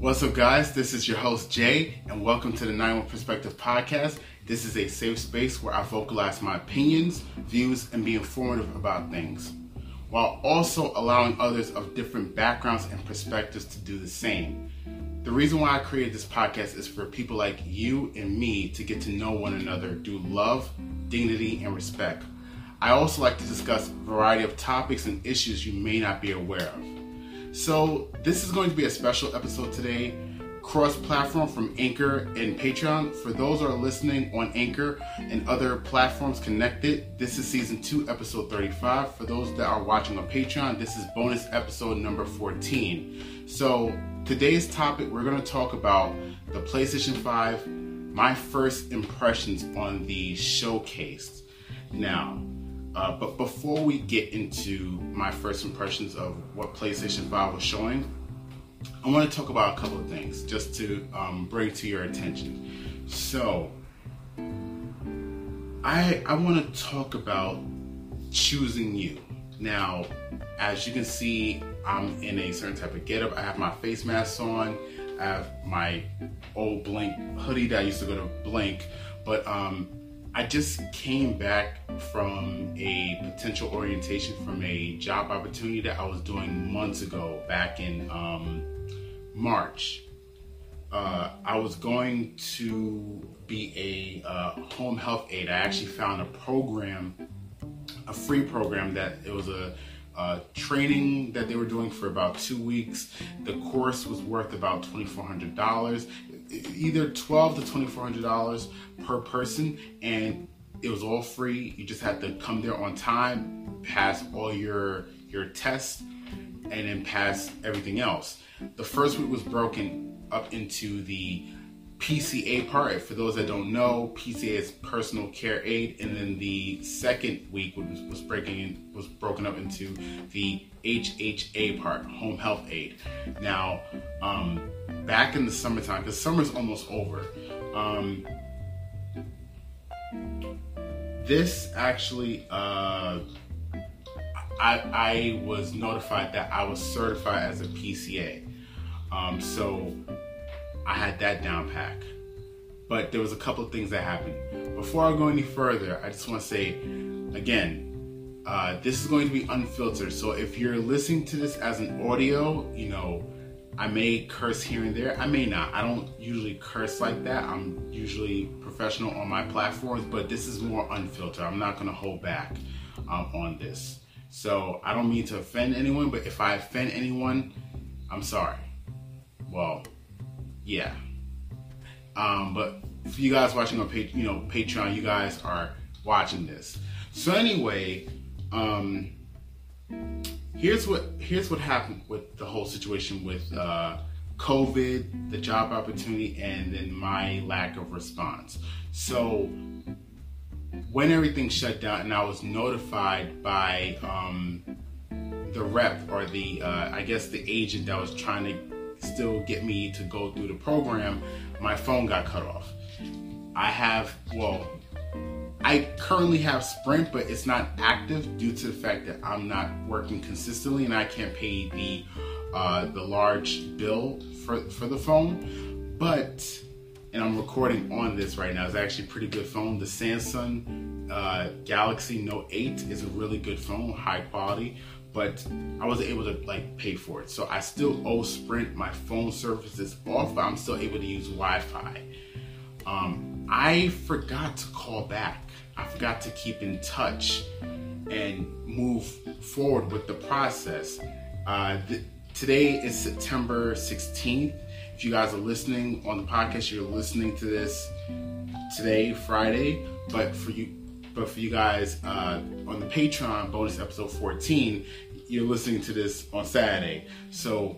What's up, guys? This is your host, Jay, and welcome to the 91 Perspective Podcast. This is a safe space where I vocalize my opinions, views, and be informative about things, while also allowing others of different backgrounds and perspectives to do the same. The reason why I created this podcast is for people like you and me to get to know one another through love, dignity, and respect. I also like to discuss a variety of topics and issues you may not be aware of. So, this is going to be a special episode today, cross platform from Anchor and Patreon. For those are listening on Anchor and other platforms connected, this is season 2, episode 35. For those that are watching on Patreon, this is bonus episode number 14. So, today's topic, we're going to talk about the PlayStation 5, my first impressions on the showcase. Now, uh, but before we get into my first impressions of what PlayStation 5 was showing, I want to talk about a couple of things just to um, bring to your attention. So, I I want to talk about choosing you. Now, as you can see, I'm in a certain type of getup. I have my face mask on. I have my old Blink hoodie that I used to go to Blink, but um, I just came back from a potential orientation from a job opportunity that I was doing months ago, back in um, March. Uh, I was going to be a uh, home health aide. I actually found a program, a free program that it was a uh, training that they were doing for about two weeks. The course was worth about twenty four hundred dollars, either twelve to twenty four hundred dollars per person, and it was all free. You just had to come there on time, pass all your your tests, and then pass everything else. The first week was broken up into the PCA part. For those that don't know, PCA is personal care aid, and then the second week was, was breaking was broken up into the HHA part, home health aid. Now, um, back in the summertime, because summer's almost over. Um, this actually, uh, I, I was notified that I was certified as a PCA. Um, so I had that down pack. But there was a couple of things that happened. Before I go any further, I just want to say again, uh, this is going to be unfiltered. So if you're listening to this as an audio, you know, I may curse here and there. I may not. I don't usually curse like that. I'm usually professional on my platforms, but this is more unfiltered. I'm not going to hold back um, on this. So I don't mean to offend anyone, but if I offend anyone, I'm sorry. Well, yeah. Um, but for you guys watching on you know Patreon, you guys are watching this. So anyway, um, here's what here's what happened with the whole situation with uh, COVID, the job opportunity, and then my lack of response. So when everything shut down, and I was notified by um, the rep or the uh, I guess the agent that was trying to still get me to go through the program, my phone got cut off. I have, well, I currently have Sprint, but it's not active due to the fact that I'm not working consistently and I can't pay the uh, the large bill for for the phone. But and I'm recording on this right now. It's actually a pretty good phone. The Samsung uh, Galaxy Note 8 is a really good phone, high quality but I wasn't able to like pay for it. So I still owe Sprint. My phone service is off, but I'm still able to use Wi-Fi. Um, I forgot to call back. I forgot to keep in touch and move forward with the process. Uh, th- today is September 16th. If you guys are listening on the podcast, you're listening to this today, Friday. But for you, but for you guys uh, on the Patreon bonus episode 14, you're listening to this on Saturday. So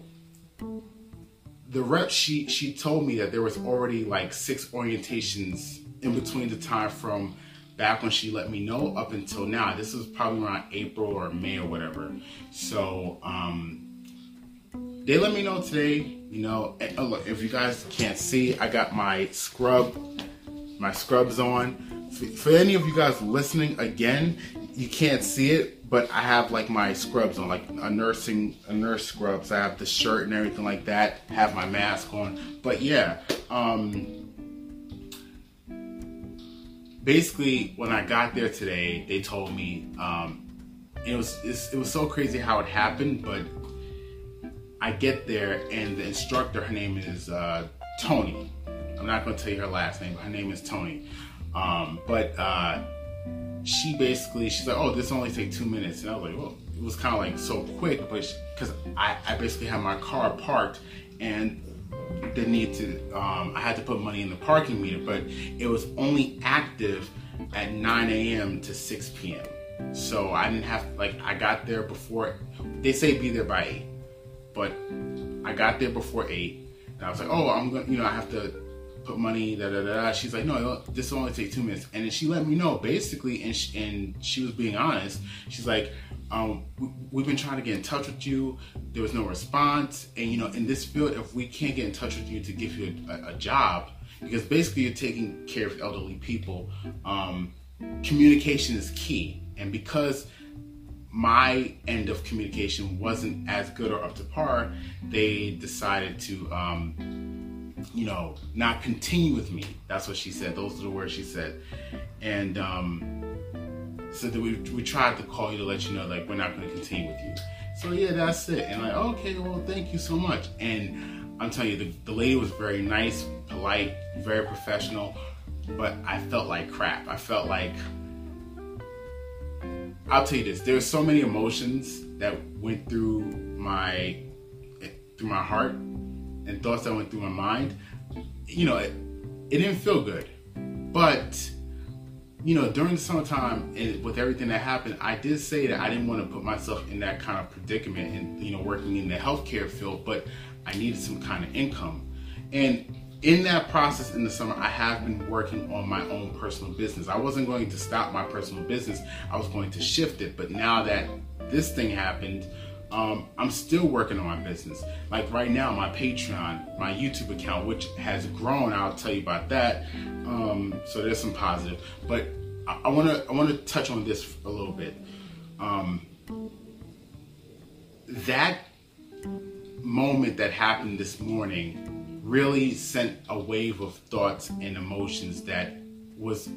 the rep she she told me that there was already like six orientations in between the time from back when she let me know up until now. This was probably around April or May or whatever. So um they let me know today, you know, and, oh, look, if you guys can't see, I got my scrub, my scrubs on. For any of you guys listening again, you can't see it, but I have like my scrubs on, like a nursing a nurse scrubs. I have the shirt and everything like that. Have my mask on. But yeah, um, basically when I got there today, they told me um, it was it was so crazy how it happened, but I get there and the instructor, her name is uh, Tony. I'm not going to tell you her last name, but her name is Tony. Um, but uh, she basically, she's like, oh, this only take two minutes. And I was like, well, it was kind of like so quick, but because I, I basically had my car parked and the need to, um, I had to put money in the parking meter, but it was only active at 9 a.m. to 6 p.m. So I didn't have, like, I got there before, they say be there by 8, but I got there before 8. And I was like, oh, I'm to, you know, I have to put money, da da da. She's like, no, this will only take two minutes. And then she let me know basically, and she, and she was being honest. She's like, um, we, have been trying to get in touch with you. There was no response. And you know, in this field, if we can't get in touch with you to give you a, a job, because basically you're taking care of elderly people, um, communication is key. And because my end of communication wasn't as good or up to par, they decided to um, you know, not continue with me. That's what she said. Those are the words she said. And um, so that we, we tried to call you to let you know, like, we're not going to continue with you. So yeah, that's it. And like, okay, well, thank you so much. And I'm telling you, the, the lady was very nice, polite, very professional, but I felt like crap. I felt like, I'll tell you this, there's so many emotions that went through my, through my heart and thoughts that went through my mind, you know, it, it didn't feel good. But, you know, during the summertime and with everything that happened, I did say that I didn't want to put myself in that kind of predicament and, you know, working in the healthcare field, but I needed some kind of income. And in that process in the summer, I have been working on my own personal business. I wasn't going to stop my personal business, I was going to shift it. But now that this thing happened, um, I'm still working on my business. Like right now, my Patreon, my YouTube account, which has grown, I'll tell you about that. Um, so there's some positive, but I want to I want to touch on this a little bit. Um, that moment that happened this morning really sent a wave of thoughts and emotions that was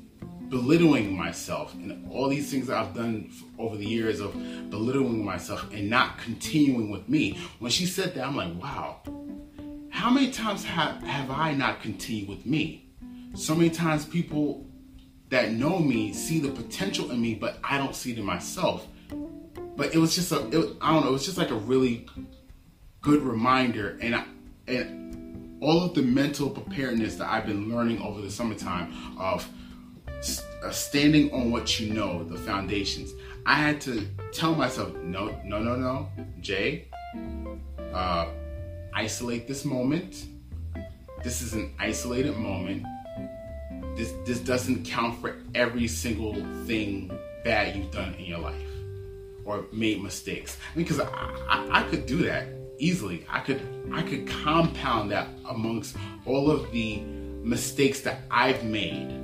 belittling myself and all these things that I've done over the years of belittling myself and not continuing with me. When she said that, I'm like, wow, how many times have, have I not continued with me? So many times people that know me see the potential in me, but I don't see it in myself. But it was just a, it, I don't know, it was just like a really good reminder. And I, and all of the mental preparedness that I've been learning over the summertime of standing on what you know, the foundations. I had to tell myself, no, no, no, no, Jay, uh, isolate this moment. This is an isolated moment. This this doesn't count for every single thing bad you've done in your life or made mistakes. Because I, I, I could do that easily. I could I could compound that amongst all of the mistakes that I've made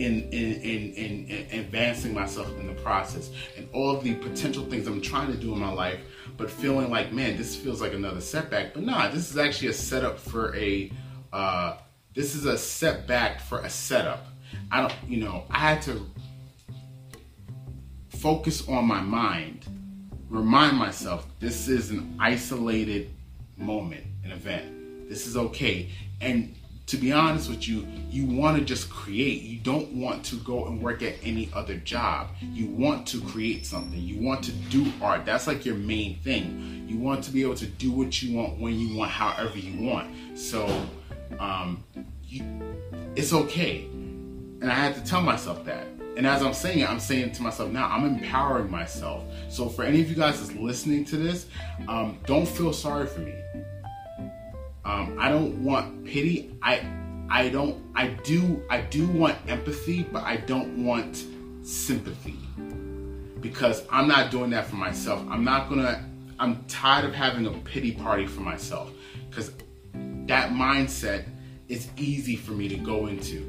in, in, in, in, advancing myself in the process and all of the potential things I'm trying to do in my life, but feeling like, man, this feels like another setback. But nah, this is actually a setup for a, uh, this is a setback for a setup. I don't, you know, I had to focus on my mind, remind myself this is an isolated moment, an event. This is okay. And to be honest with you, you want to just create. You don't want to go and work at any other job. You want to create something. You want to do art. That's like your main thing. You want to be able to do what you want when you want, however you want. So, um, you, it's okay. And I had to tell myself that. And as I'm saying it, I'm saying to myself now, I'm empowering myself. So for any of you guys that's listening to this, um, don't feel sorry for me. Um, I don't want pity. I I don't I do I do want empathy, but I don't want sympathy. Because I'm not doing that for myself. I'm not gonna I'm tired of having a pity party for myself. Because that mindset is easy for me to go into.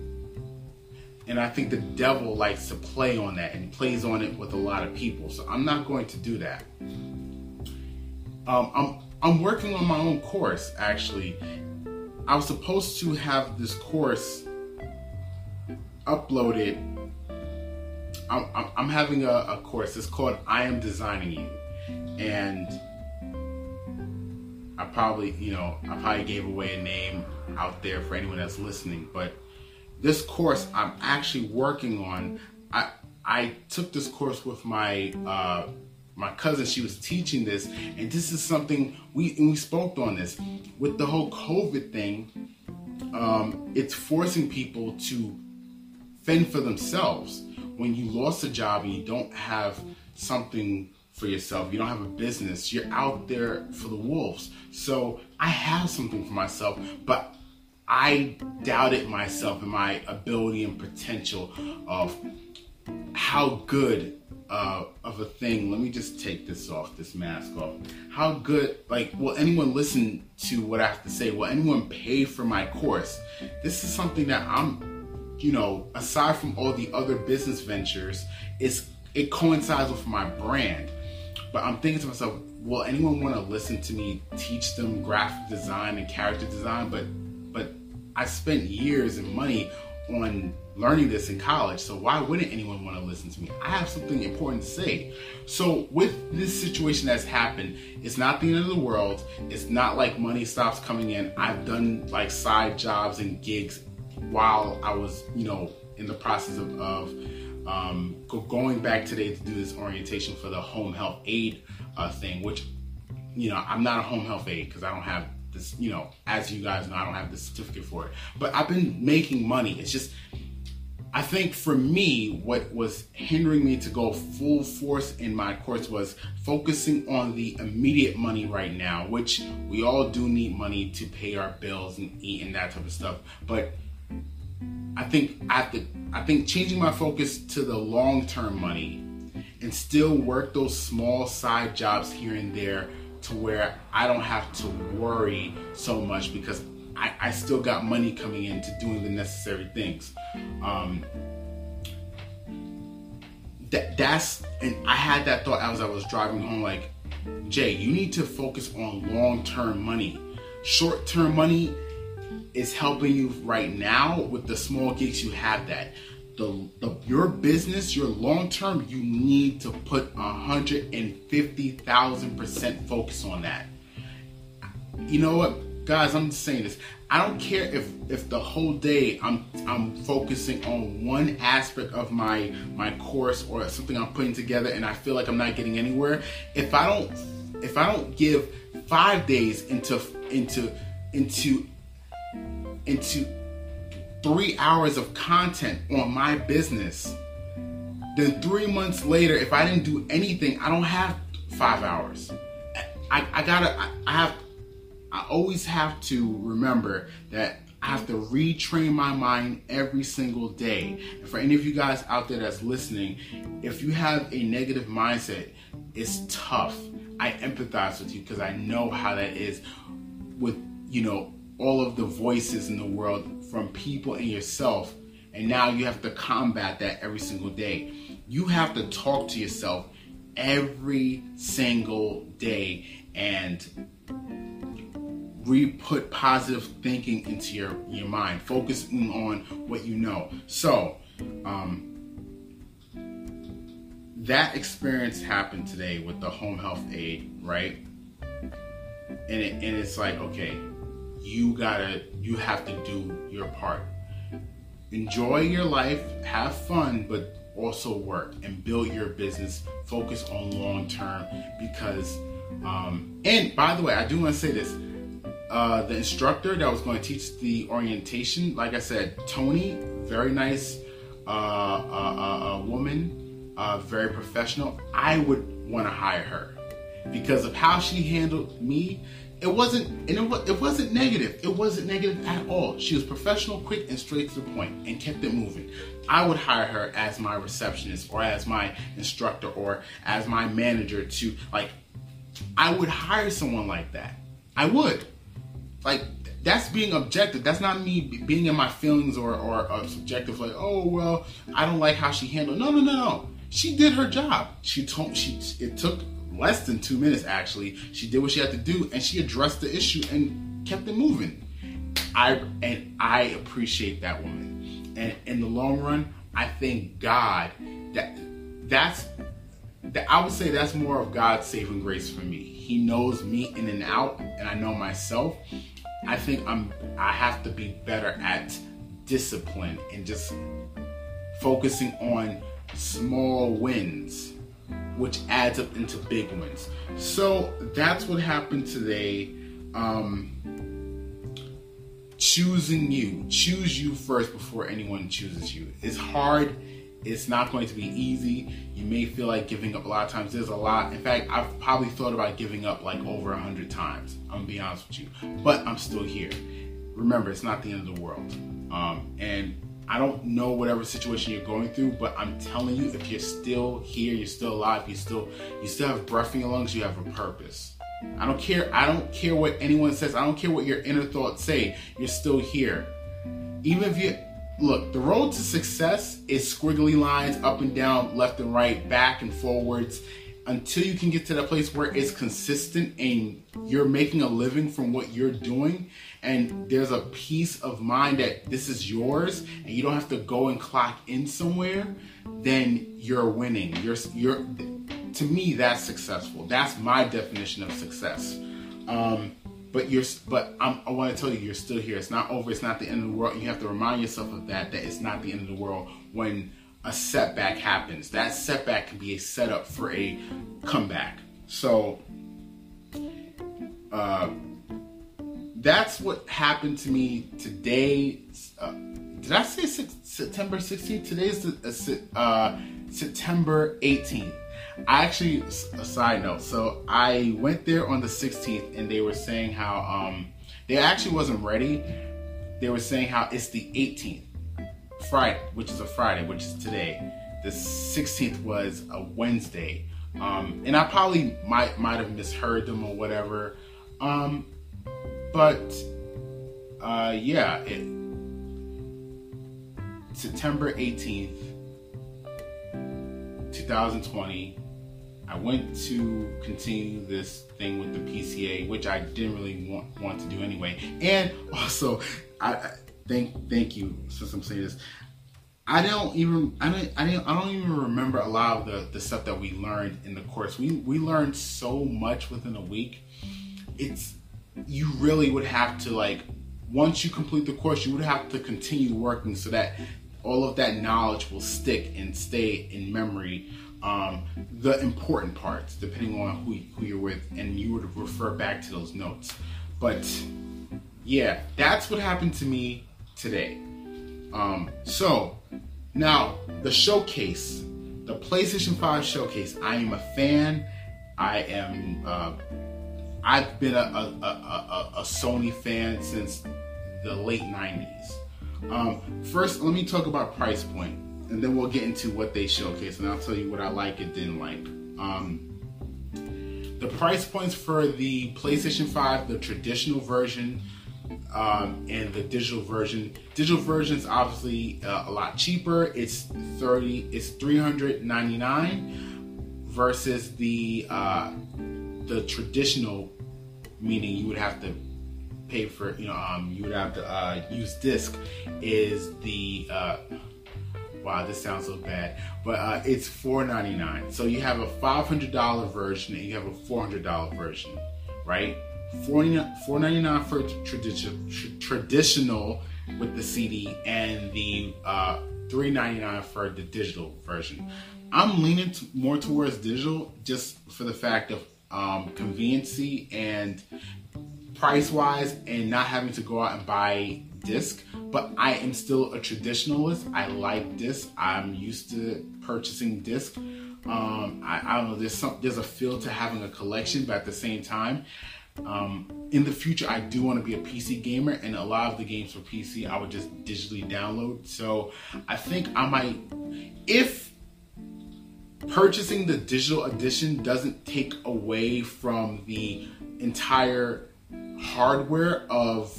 and I think the devil likes to play on that and plays on it with a lot of people. So I'm not going to do that. Um, I'm I'm working on my own course actually. I was supposed to have this course uploaded. I'm, I'm, I'm having a, a course. It's called I Am Designing You, and I probably you know I probably gave away a name out there for anyone that's listening, but this course I'm actually working on. I I took this course with my uh, my cousin. She was teaching this, and this is something we we spoke on this with the whole COVID thing. Um, it's forcing people to fend for themselves. When you lost a job and you don't have something for yourself, you don't have a business, you're out there for the wolves. So I have something for myself, but I doubted myself and my ability and potential of how good uh, of a thing. Let me just take this off, this mask off. How good, like, will anyone listen to what I have to say? Will anyone pay for my course? This is something that I'm, you know, aside from all the other business ventures, it's it coincides with my brand. But I'm thinking to myself, will anyone want to listen to me teach them graphic design and character design? But but I spent years and money on learning this in college, so why wouldn't anyone want to listen to me? I have something important to say. So, with this situation that's happened, it's not the end of the world. It's not like money stops coming in. I've done like side jobs and gigs while I was, you know, in the process of, of um, going back today to do this orientation for the home health aid uh, thing, which, you know, I'm not a home health aide because I don't have this, you know, as you guys know, I don't have the certificate for it. But I've been making money. It's just, I think for me, what was hindering me to go full force in my course was focusing on the immediate money right now, which we all do need money to pay our bills and eat and that type of stuff. But I think I I think changing my focus to the long term money and still work those small side jobs here and there to where I don't have to worry so much because I, I still got money coming in to doing the necessary things. Um, that that's and I had that thought as I was driving home. Like, Jay, you need to focus on long term money. Short term money is helping you right now with the small gigs you have that the, the your business, your long term, you need to put 150,000 percent focus on that. You know what, guys? I'm just saying this. I don't care if if the whole day I'm I'm focusing on one aspect of my my course or something I'm putting together and I feel like I'm not getting anywhere. If I don't if I don't give five days into into into into three hours of content on my business, then three months later, if I didn't do anything, I don't have five hours. I, I gotta, I, I have, I always have to remember that I have to retrain my mind every single day. And for any of you guys out there that's listening, if you have a negative mindset, it's tough. I empathize with you because I know how that is with, you know, all of the voices in the world from people and yourself. And now you have to combat that every single day. You have to talk to yourself every single day and re-put positive thinking into your, your mind, focusing on what you know. So, um, that experience happened today with the home health aid, right? And, it, and it's like, okay, you gotta you have to do your part. Enjoy your life have fun but also work and build your business. Focus on long term because um, and by the way i do want to say this. Uh, the instructor that was going to teach the orientation like i said tony very nice uh, uh, uh woman uh, very professional. I would want to hire her because of how she handled me it wasn't and it, was, it wasn't negative it wasn't negative at all she was professional quick and straight to the point and kept it moving i would hire her as my receptionist or as my instructor or as my manager to like i would hire someone like that i would like that's being objective. That's not me being in my feelings or or uh, subjective. Like, oh well, I don't like how she handled. No, no, no, no. She did her job. She told she. It took less than two minutes actually. She did what she had to do, and she addressed the issue and kept it moving. I and I appreciate that woman. And in the long run, I thank God that that's that I would say that's more of God's saving grace for me. He knows me in and out, and I know myself. I think I'm I have to be better at discipline and just focusing on small wins, which adds up into big wins. So that's what happened today. Um, choosing you, choose you first before anyone chooses you. It's hard. It's not going to be easy. You may feel like giving up a lot of times. There's a lot. In fact, I've probably thought about giving up like over a hundred times. I'm gonna be honest with you, but I'm still here. Remember, it's not the end of the world. Um, and I don't know whatever situation you're going through, but I'm telling you, if you're still here, you're still alive, you still you still have breath in your lungs, you have a purpose. I don't care. I don't care what anyone says. I don't care what your inner thoughts say. You're still here. Even if you look, the road to success is squiggly lines up and down, left and right, back and forwards until you can get to that place where it's consistent and you're making a living from what you're doing and there's a peace of mind that this is yours and you don't have to go and clock in somewhere then you're winning. You're you're to me that's successful. That's my definition of success. Um, but you're but I'm, i want to tell you you're still here. It's not over. It's not the end of the world. You have to remind yourself of that that it's not the end of the world when a setback happens. That setback can be a setup for a comeback. So uh, that's what happened to me today uh, did i say september 16th today's the, uh, september 18th I actually, a side note, so I went there on the 16th and they were saying how um, they actually wasn't ready. They were saying how it's the 18th, Friday, which is a Friday, which is today. The 16th was a Wednesday. Um, and I probably might might have misheard them or whatever. Um, but uh, yeah, it, September 18th, 2020. I went to continue this thing with the PCA, which I didn't really want, want to do anyway. And also, I, I thank thank you since I'm saying this. I don't even I don't I don't I don't even remember a lot of the, the stuff that we learned in the course. We we learned so much within a week. It's you really would have to like once you complete the course, you would have to continue working so that all of that knowledge will stick and stay in memory um, the important parts, depending on who, who you're with, and you would refer back to those notes. But yeah, that's what happened to me today. Um, so now the showcase, the PlayStation 5 showcase. I am a fan. I am. Uh, I've been a, a, a, a, Sony fan since the late 90s. Um, first, let me talk about price point and then we'll get into what they showcase, and I'll tell you what I like and didn't like. Um, the price points for the PlayStation 5, the traditional version, um, and the digital version. Digital version is obviously uh, a lot cheaper. It's thirty. It's three hundred ninety nine versus the uh, the traditional, meaning you would have to pay for. You know, um, you would have to uh, use disc. Is the uh, wow, this sounds so bad, but uh, it's $4.99. So you have a $500 version and you have a $400 version, right? $4.99 for traditional, traditional with the CD and the uh, $3.99 for the digital version. I'm leaning more towards digital just for the fact of um, conveniency and price wise and not having to go out and buy disc, but I am still a traditionalist. I like disc. I'm used to purchasing disc. Um, I, I, don't know. There's some. There's a feel to having a collection, but at the same time, um, in the future, I do want to be a PC gamer, and a lot of the games for PC I would just digitally download. So I think I might, if purchasing the digital edition doesn't take away from the entire hardware of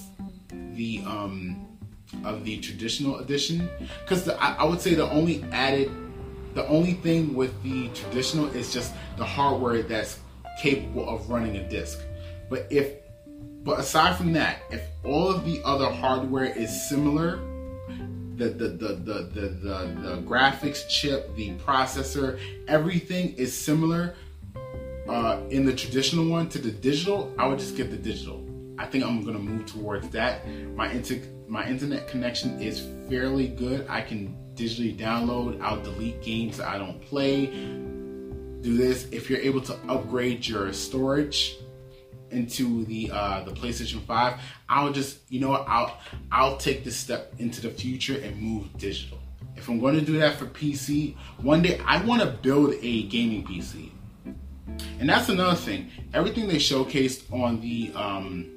the um of the traditional edition because I, I would say the only added the only thing with the traditional is just the hardware that's capable of running a disc. But if but aside from that, if all of the other hardware is similar, the the the the the, the, the graphics chip, the processor, everything is similar uh, in the traditional one to the digital, I would just get the digital. I think I'm gonna move towards that. My inter- my internet connection is fairly good. I can digitally download. I'll delete games I don't play. Do this if you're able to upgrade your storage into the uh, the PlayStation 5. I'll just you know I'll I'll take this step into the future and move digital. If I'm going to do that for PC, one day I want to build a gaming PC. And that's another thing. Everything they showcased on the um,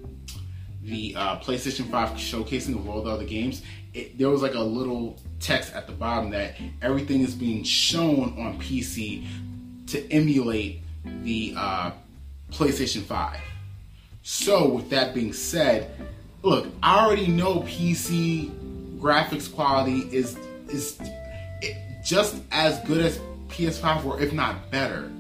the uh, PlayStation 5 showcasing of all the other games, it, there was like a little text at the bottom that everything is being shown on PC to emulate the uh, PlayStation 5. So, with that being said, look, I already know PC graphics quality is is just as good as PS5 or if not better.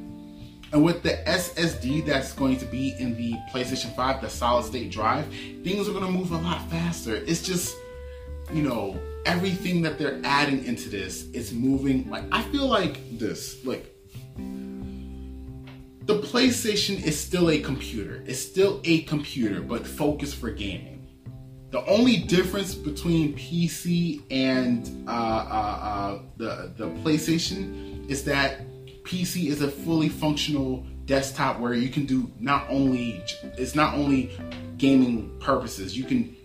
And with the SSD that's going to be in the PlayStation 5, the solid state drive, things are going to move a lot faster. It's just, you know, everything that they're adding into this is moving. Like, I feel like this, like, the PlayStation is still a computer. It's still a computer, but focused for gaming. The only difference between PC and uh, uh, uh, the the PlayStation is that PC is a fully functional desktop where you can do not only it's not only gaming purposes. You can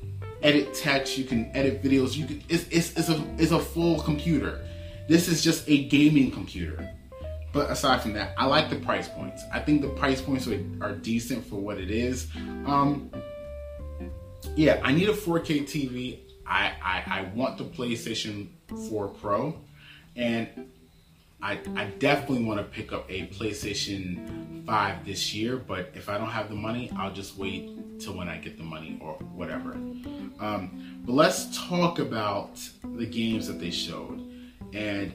edit text, you can edit videos. You can it's it's, it's a it's a full computer. This is just a gaming computer. But aside from that, I like the price points. I think the price points are, are decent for what it is. Um, yeah, I need a 4K TV. I, I, I want the PlayStation 4 Pro, and I, I definitely want to pick up a PlayStation 5 this year, but if I don't have the money, I'll just wait till when I get the money or whatever. Um, but let's talk about the games that they showed. And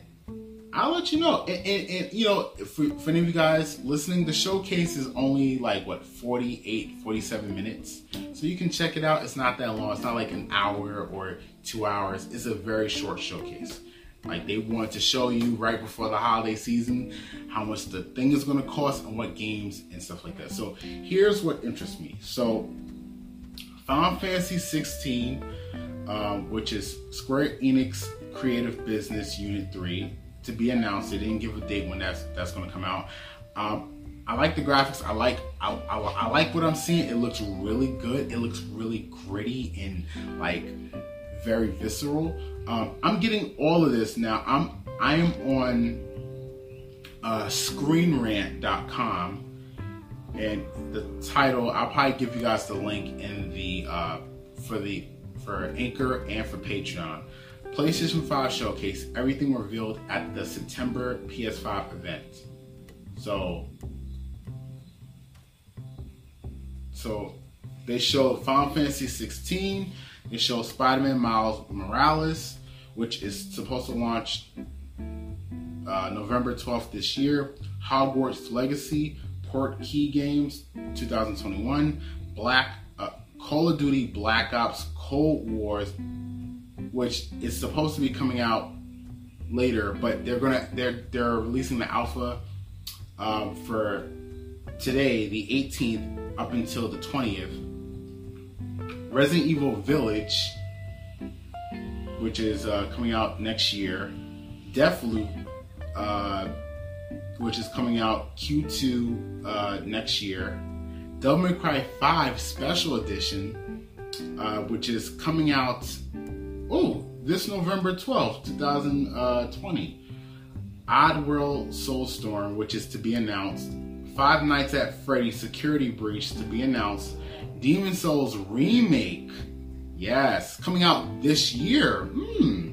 I'll let you know. And, and, and, you know, for, for any of you guys listening, the showcase is only like what 48, 47 minutes. So you can check it out. It's not that long. It's not like an hour or two hours. It's a very short showcase. Like they want to show you right before the holiday season how much the thing is going to cost and what games and stuff like that. So here's what interests me. So Final Fantasy 16, um, which is Square Enix Creative Business Unit 3, to be announced. They didn't give a date when that's that's going to come out. Um, I like the graphics. I like I, I, I like what I'm seeing. It looks really good. It looks really gritty and like very visceral. Um, I'm getting all of this now. I'm I am on uh, ScreenRant.com, and the title I'll probably give you guys the link in the uh, for the for Anchor and for Patreon. PlayStation 5 showcase. Everything revealed at the September PS5 event. So, so they showed Final Fantasy 16 it shows Spider-Man Miles Morales, which is supposed to launch uh, November 12th this year. Hogwarts Legacy, Portkey Games, 2021. Black uh, Call of Duty Black Ops Cold Wars, which is supposed to be coming out later, but they're gonna they're they're releasing the alpha uh, for today, the 18th, up until the 20th Resident Evil Village, which is uh, coming out next year, Deathloop, uh, which is coming out Q2 uh, next year, Devil May Cry 5 Special Edition, uh, which is coming out oh this November 12th, 2020. Oddworld Soulstorm, which is to be announced. Five Nights at Freddy's Security Breach to be announced. Demon Souls remake. Yes, coming out this year. Hmm.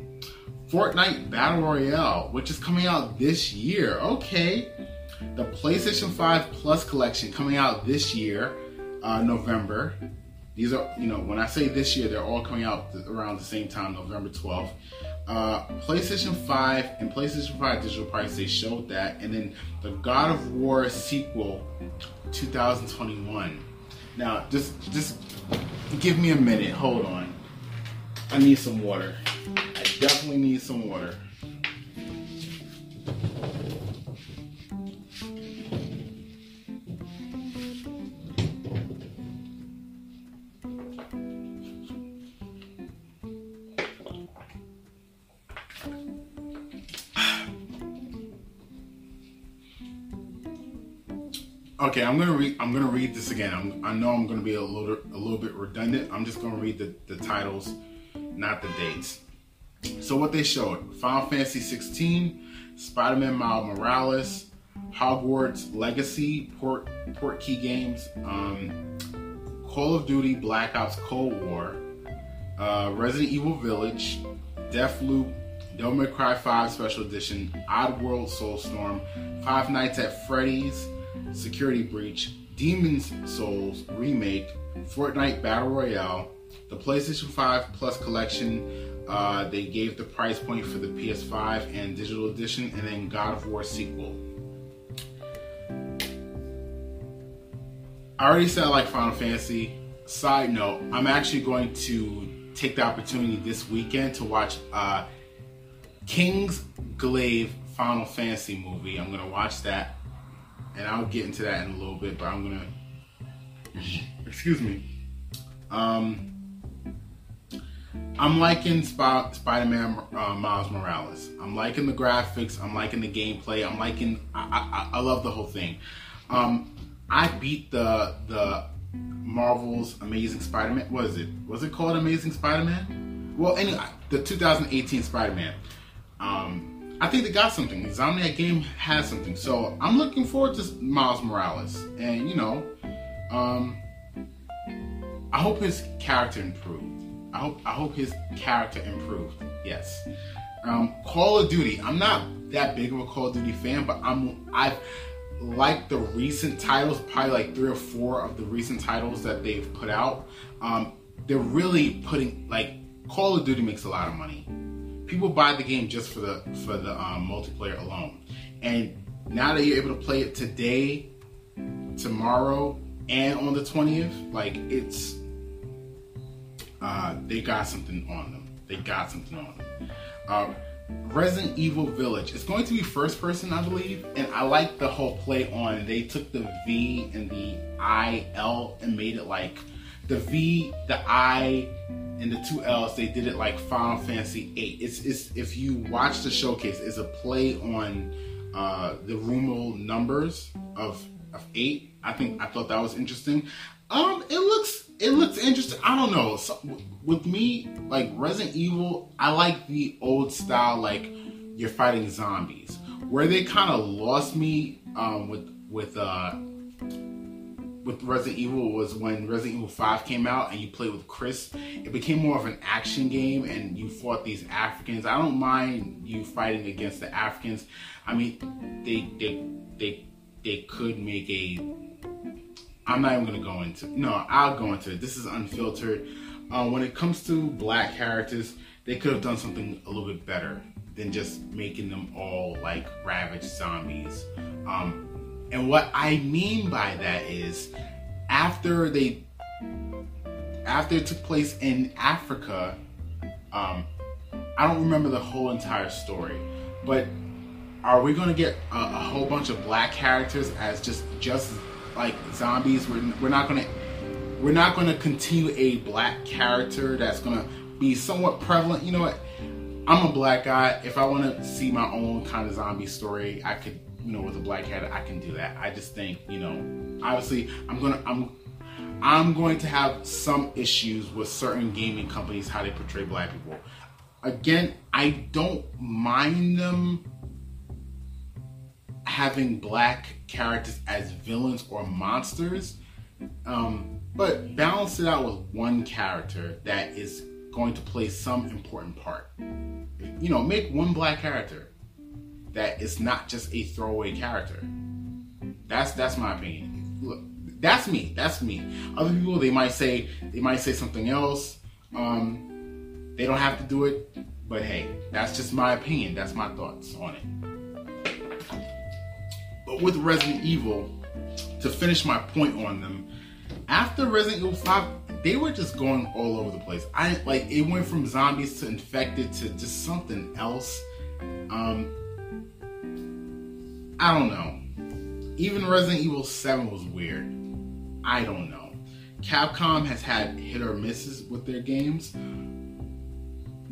Fortnite Battle Royale, which is coming out this year. Okay. The PlayStation 5 Plus collection coming out this year, uh, November. These are, you know, when I say this year, they're all coming out around the same time, November 12th. Uh, PlayStation 5 and PlayStation 5 digital price, they showed that. And then the God of War sequel, 2021. Now, just just give me a minute. Hold on. I need some water. I definitely need some water. Okay, I'm gonna read. I'm gonna read this again. I'm, i know I'm gonna be a little a little bit redundant. I'm just gonna read the, the titles, not the dates. So what they showed: Final Fantasy 16, Spider-Man Miles Morales, Hogwarts Legacy, Port Portkey Games, um, Call of Duty Black Ops Cold War, uh, Resident Evil Village, Deathloop, Devil May Cry 5 Special Edition, Oddworld Soulstorm, Five Nights at Freddy's. Security Breach, Demon's Souls Remake, Fortnite Battle Royale, the PlayStation 5 Plus Collection. Uh, they gave the price point for the PS5 and Digital Edition, and then God of War sequel. I already said I like Final Fantasy. Side note, I'm actually going to take the opportunity this weekend to watch uh, King's Glaive Final Fantasy movie. I'm going to watch that and I'll get into that in a little bit, but I'm gonna excuse me. Um, I'm liking Sp- Spider-Man uh, Miles Morales. I'm liking the graphics. I'm liking the gameplay. I'm liking. I, I, I love the whole thing. Um, I beat the the Marvel's Amazing Spider-Man. What is it? Was it called Amazing Spider-Man? Well, anyway, the 2018 Spider-Man. Um, I think they got something. Insomniac game has something. So I'm looking forward to Miles Morales. And, you know, um, I hope his character improved. I hope I hope his character improved. Yes. Um, Call of Duty. I'm not that big of a Call of Duty fan, but I'm I've liked the recent titles, probably like three or four of the recent titles that they've put out. Um, they're really putting like Call of Duty makes a lot of money people buy the game just for the for the um, multiplayer alone. And now that you're able to play it today, tomorrow, and on the 20th, like it's uh, they got something on them. They got something on them. Uh, Resident Evil Village. It's going to be first person, I believe, and I like the whole play on. They took the V and the I L and made it like the V, the I, and the two L's, they did it like Final Fantasy VIII. It's, it's if you watch the showcase, it's a play on uh, the Romulan numbers of of eight. I think I thought that was interesting. Um, it looks it looks interesting. I don't know. So, with me, like Resident Evil, I like the old style, like you're fighting zombies. Where they kind of lost me um, with with uh, with Resident Evil was when Resident Evil 5 came out and you played with Chris. It became more of an action game and you fought these Africans. I don't mind you fighting against the Africans. I mean, they they they they could make a I'm not even gonna go into no, I'll go into it. This is unfiltered. Uh, when it comes to black characters, they could have done something a little bit better than just making them all like ravaged zombies. Um, and what I mean by that is after they after it took place in Africa, um, I don't remember the whole entire story, but are we going to get a, a, whole bunch of black characters as just just like zombies? We're, we're not going to we're not going to continue a black character that's going to be somewhat prevalent. You know what? I'm a black guy. If I want to see my own kind of zombie story, I could you know, with a black cat, I can do that. I just think, you know, obviously, I'm gonna, I'm, I'm going to have some issues with certain gaming companies how they portray black people. Again, I don't mind them having black characters as villains or monsters, um, but balance it out with one character that is going to play some important part. You know, make one black character that it's not just a throwaway character. That's that's my opinion. Look, that's me. That's me. Other people they might say they might say something else. Um, they don't have to do it, but hey, that's just my opinion. That's my thoughts on it. But with Resident Evil, to finish my point on them, after Resident Evil 5, they were just going all over the place. I like it went from zombies to infected to just something else. Um I don't know. Even Resident Evil 7 was weird. I don't know. Capcom has had hit or misses with their games.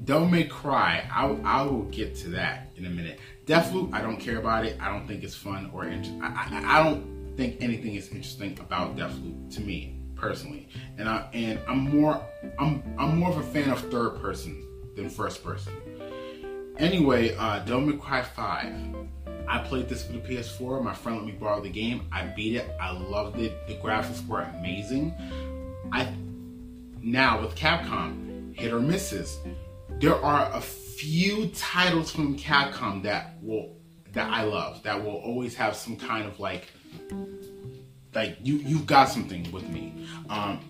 Don't May Cry, I, I will get to that in a minute. Deathloop, I don't care about it. I don't think it's fun or interesting. I, I, don't think anything is interesting about Deathloop to me personally, and I and I'm more I'm I'm more of a fan of third person than first person. Anyway, uh, Devil May Cry Five. I played this for the PS4. My friend let me borrow the game. I beat it. I loved it. The graphics were amazing. I now with Capcom, hit or misses. There are a few titles from Capcom that will that I love that will always have some kind of like like you you've got something with me. Um,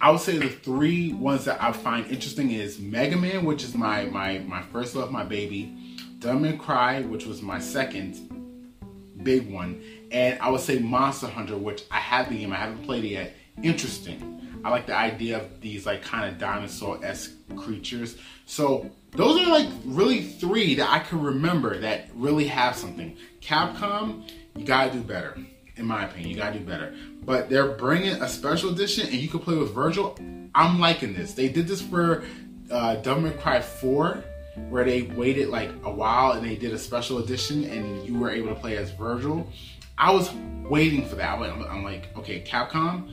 I would say the three ones that I find interesting is Mega Man, which is my my my first love, my baby. Devil and Cry, which was my second big one, and I would say Monster Hunter, which I have the game, I haven't played it yet. Interesting. I like the idea of these like kind of dinosaur esque creatures. So those are like really three that I can remember that really have something. Capcom, you gotta do better in my opinion. You gotta do better. But they're bringing a special edition, and you can play with Virgil. I'm liking this. They did this for uh, Devil May Cry 4, where they waited like a while and they did a special edition, and you were able to play as Virgil. I was waiting for that. I'm like, okay, Capcom,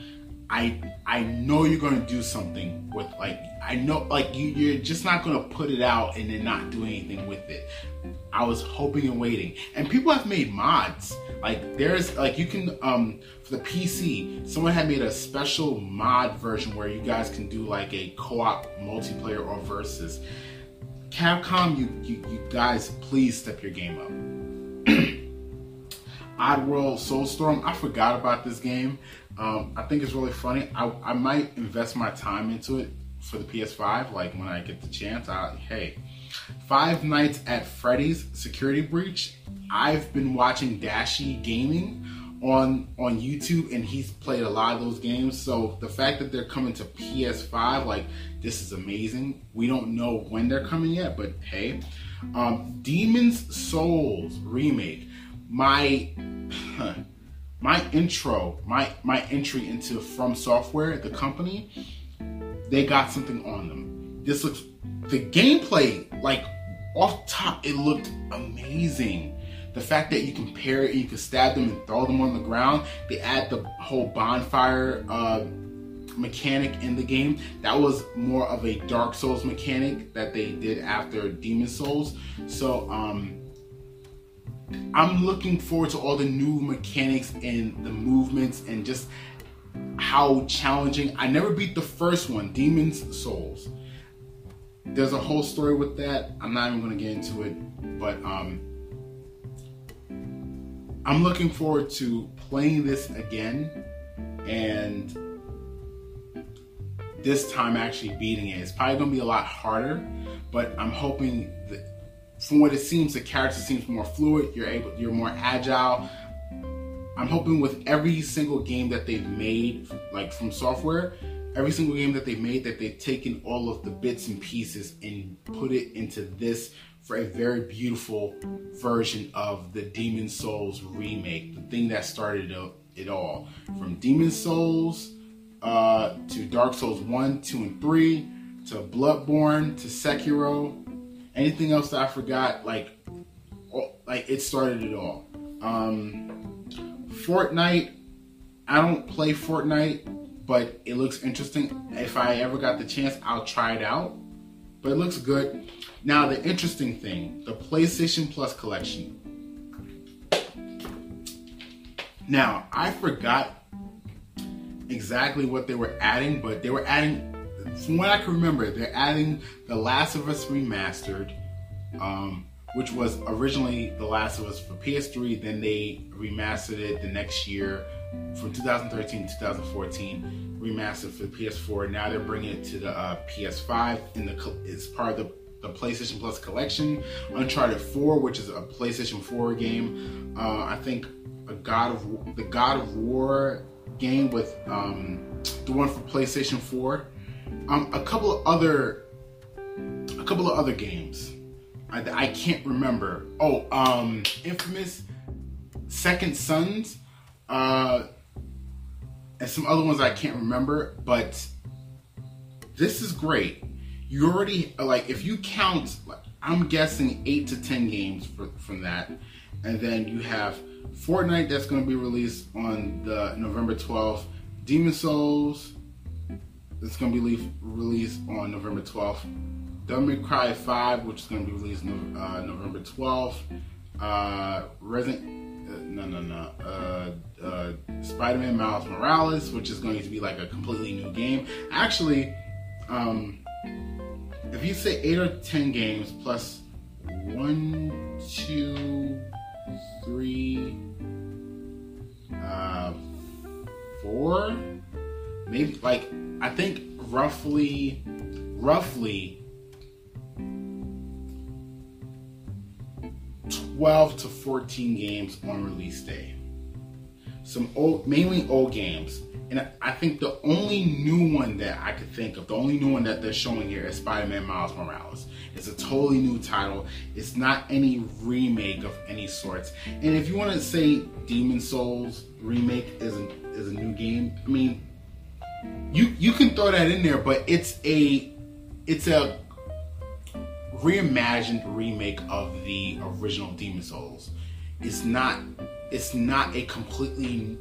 I I know you're gonna do something with like I know like you you're just not gonna put it out and then not do anything with it. I was hoping and waiting. And people have made mods. Like there's like you can um for the PC, someone had made a special mod version where you guys can do like a co-op multiplayer or versus. Capcom, you you, you guys please step your game up. Oddworld Soulstorm, I forgot about this game. Um, I think it's really funny. I, I might invest my time into it for the PS5, like when I get the chance. I, hey, Five Nights at Freddy's Security Breach. I've been watching Dashie Gaming on on YouTube, and he's played a lot of those games. So the fact that they're coming to PS5, like this is amazing. We don't know when they're coming yet, but hey, um, Demon's Souls remake. My my intro, my my entry into From Software, the company, they got something on them. This looks the gameplay, like off top, it looked amazing. The fact that you can pair it, you can stab them and throw them on the ground. They add the whole bonfire uh, mechanic in the game. That was more of a Dark Souls mechanic that they did after Demon Souls. So um, I'm looking forward to all the new mechanics and the movements and just how challenging. I never beat the first one, Demon's Souls. There's a whole story with that. I'm not even going to get into it, but um, I'm looking forward to playing this again and this time actually beating it. It's probably to be a lot harder, but I'm hoping that from what it seems, the character seems more fluid. You're able, you're more agile. I'm hoping with every single game that they've made, like from software, every single game that they've made, that they've taken all of the bits and pieces and put it into this for a very beautiful version of the Demon Souls remake, the thing that started it all. From Demon Souls uh, to Dark Souls 1, 2, and 3, to Bloodborne, to Sekiro, anything else that I forgot, like, like it started it all. Um, Fortnite, I don't play Fortnite, but it looks interesting. If I ever got the chance, I'll try it out. But it looks good. Now, the interesting thing the PlayStation Plus collection. Now, I forgot exactly what they were adding, but they were adding from what I can remember, they're adding The Last of Us Remastered, um, which was originally The Last of Us for PS3. Then they remastered it the next year from 2013 to 2014 remastered for PS4. Now they're bringing it to the uh, PS5 and the it's part of the the PlayStation Plus collection. Uncharted 4, which is a PlayStation 4 game. Uh, I think a God of the God of War game with um, the one for PlayStation 4. Um, a couple of other a couple of other games. I, I can't remember. Oh, um, Infamous, Second Sons, uh, and some other ones I can't remember. But this is great. You already like if you count. I'm guessing eight to ten games for, from that, and then you have Fortnite that's going to be released on the November 12th. Demon Souls that's going to be released on November 12th. Devil Cry 5, which is going to be released no, uh, November 12th. Uh, Resident, uh, no, no, no. Uh, uh, Spider-Man Miles Morales, which is going to be like a completely new game. Actually, um, if you say eight or ten games plus one, two, three, uh, four, maybe like I think roughly, roughly 12 to 14 games on release day. Some old, mainly old games. And I think the only new one that I could think of, the only new one that they're showing here is Spider-Man Miles Morales. It's a totally new title. It's not any remake of any sorts. And if you want to say Demon Souls remake is a, is a new game, I mean, you you can throw that in there, but it's a it's a reimagined remake of the original Demon Souls. It's not it's not a completely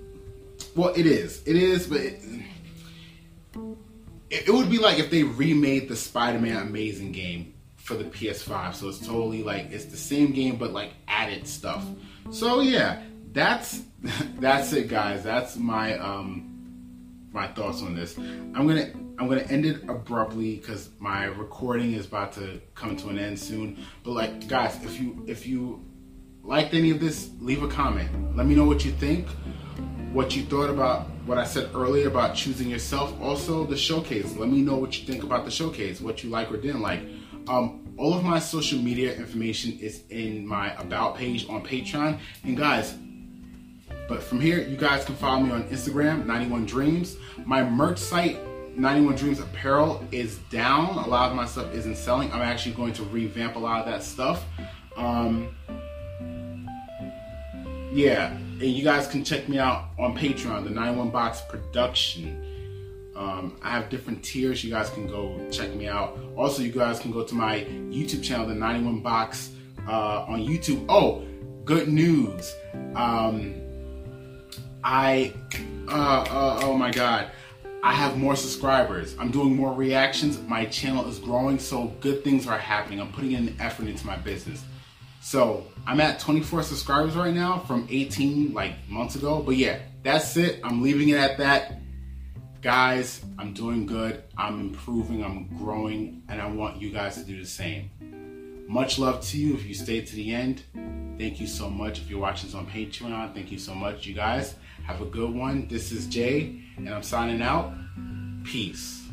well it is. It is, but it, it would be like if they remade the Spider-Man Amazing game for the PS5. So it's totally like it's the same game but like added stuff. So yeah, that's that's it guys. That's my um my thoughts on this. I'm gonna I'm gonna end it abruptly because my recording is about to come to an end soon. But like guys, if you if you liked any of this, leave a comment. Let me know what you think, what you thought about what I said earlier about choosing yourself. Also the showcase. Let me know what you think about the showcase, what you like or didn't like. Um, all of my social media information is in my about page on Patreon. And guys, but from here, you guys can follow me on Instagram, 91 Dreams. My merch site, 91 Dreams Apparel, is down. A lot of my stuff isn't selling. I'm actually going to revamp a lot of that stuff. Um, yeah, and you guys can check me out on Patreon, the 91 Box Production. Um, I have different tiers. You guys can go check me out. Also, you guys can go to my YouTube channel, the 91 Box, uh, on YouTube. Oh, good news. Um, I, uh, uh, oh my God, I have more subscribers. I'm doing more reactions. My channel is growing, so good things are happening. I'm putting in effort into my business. So I'm at 24 subscribers right now from 18 like months ago. But yeah, that's it. I'm leaving it at that. Guys, I'm doing good. I'm improving. I'm growing. And I want you guys to do the same. Much love to you if you stayed to the end. Thank you so much. If you're watching this on Patreon, thank you so much, you guys. Have a good one. This is Jay, and I'm signing out. Peace.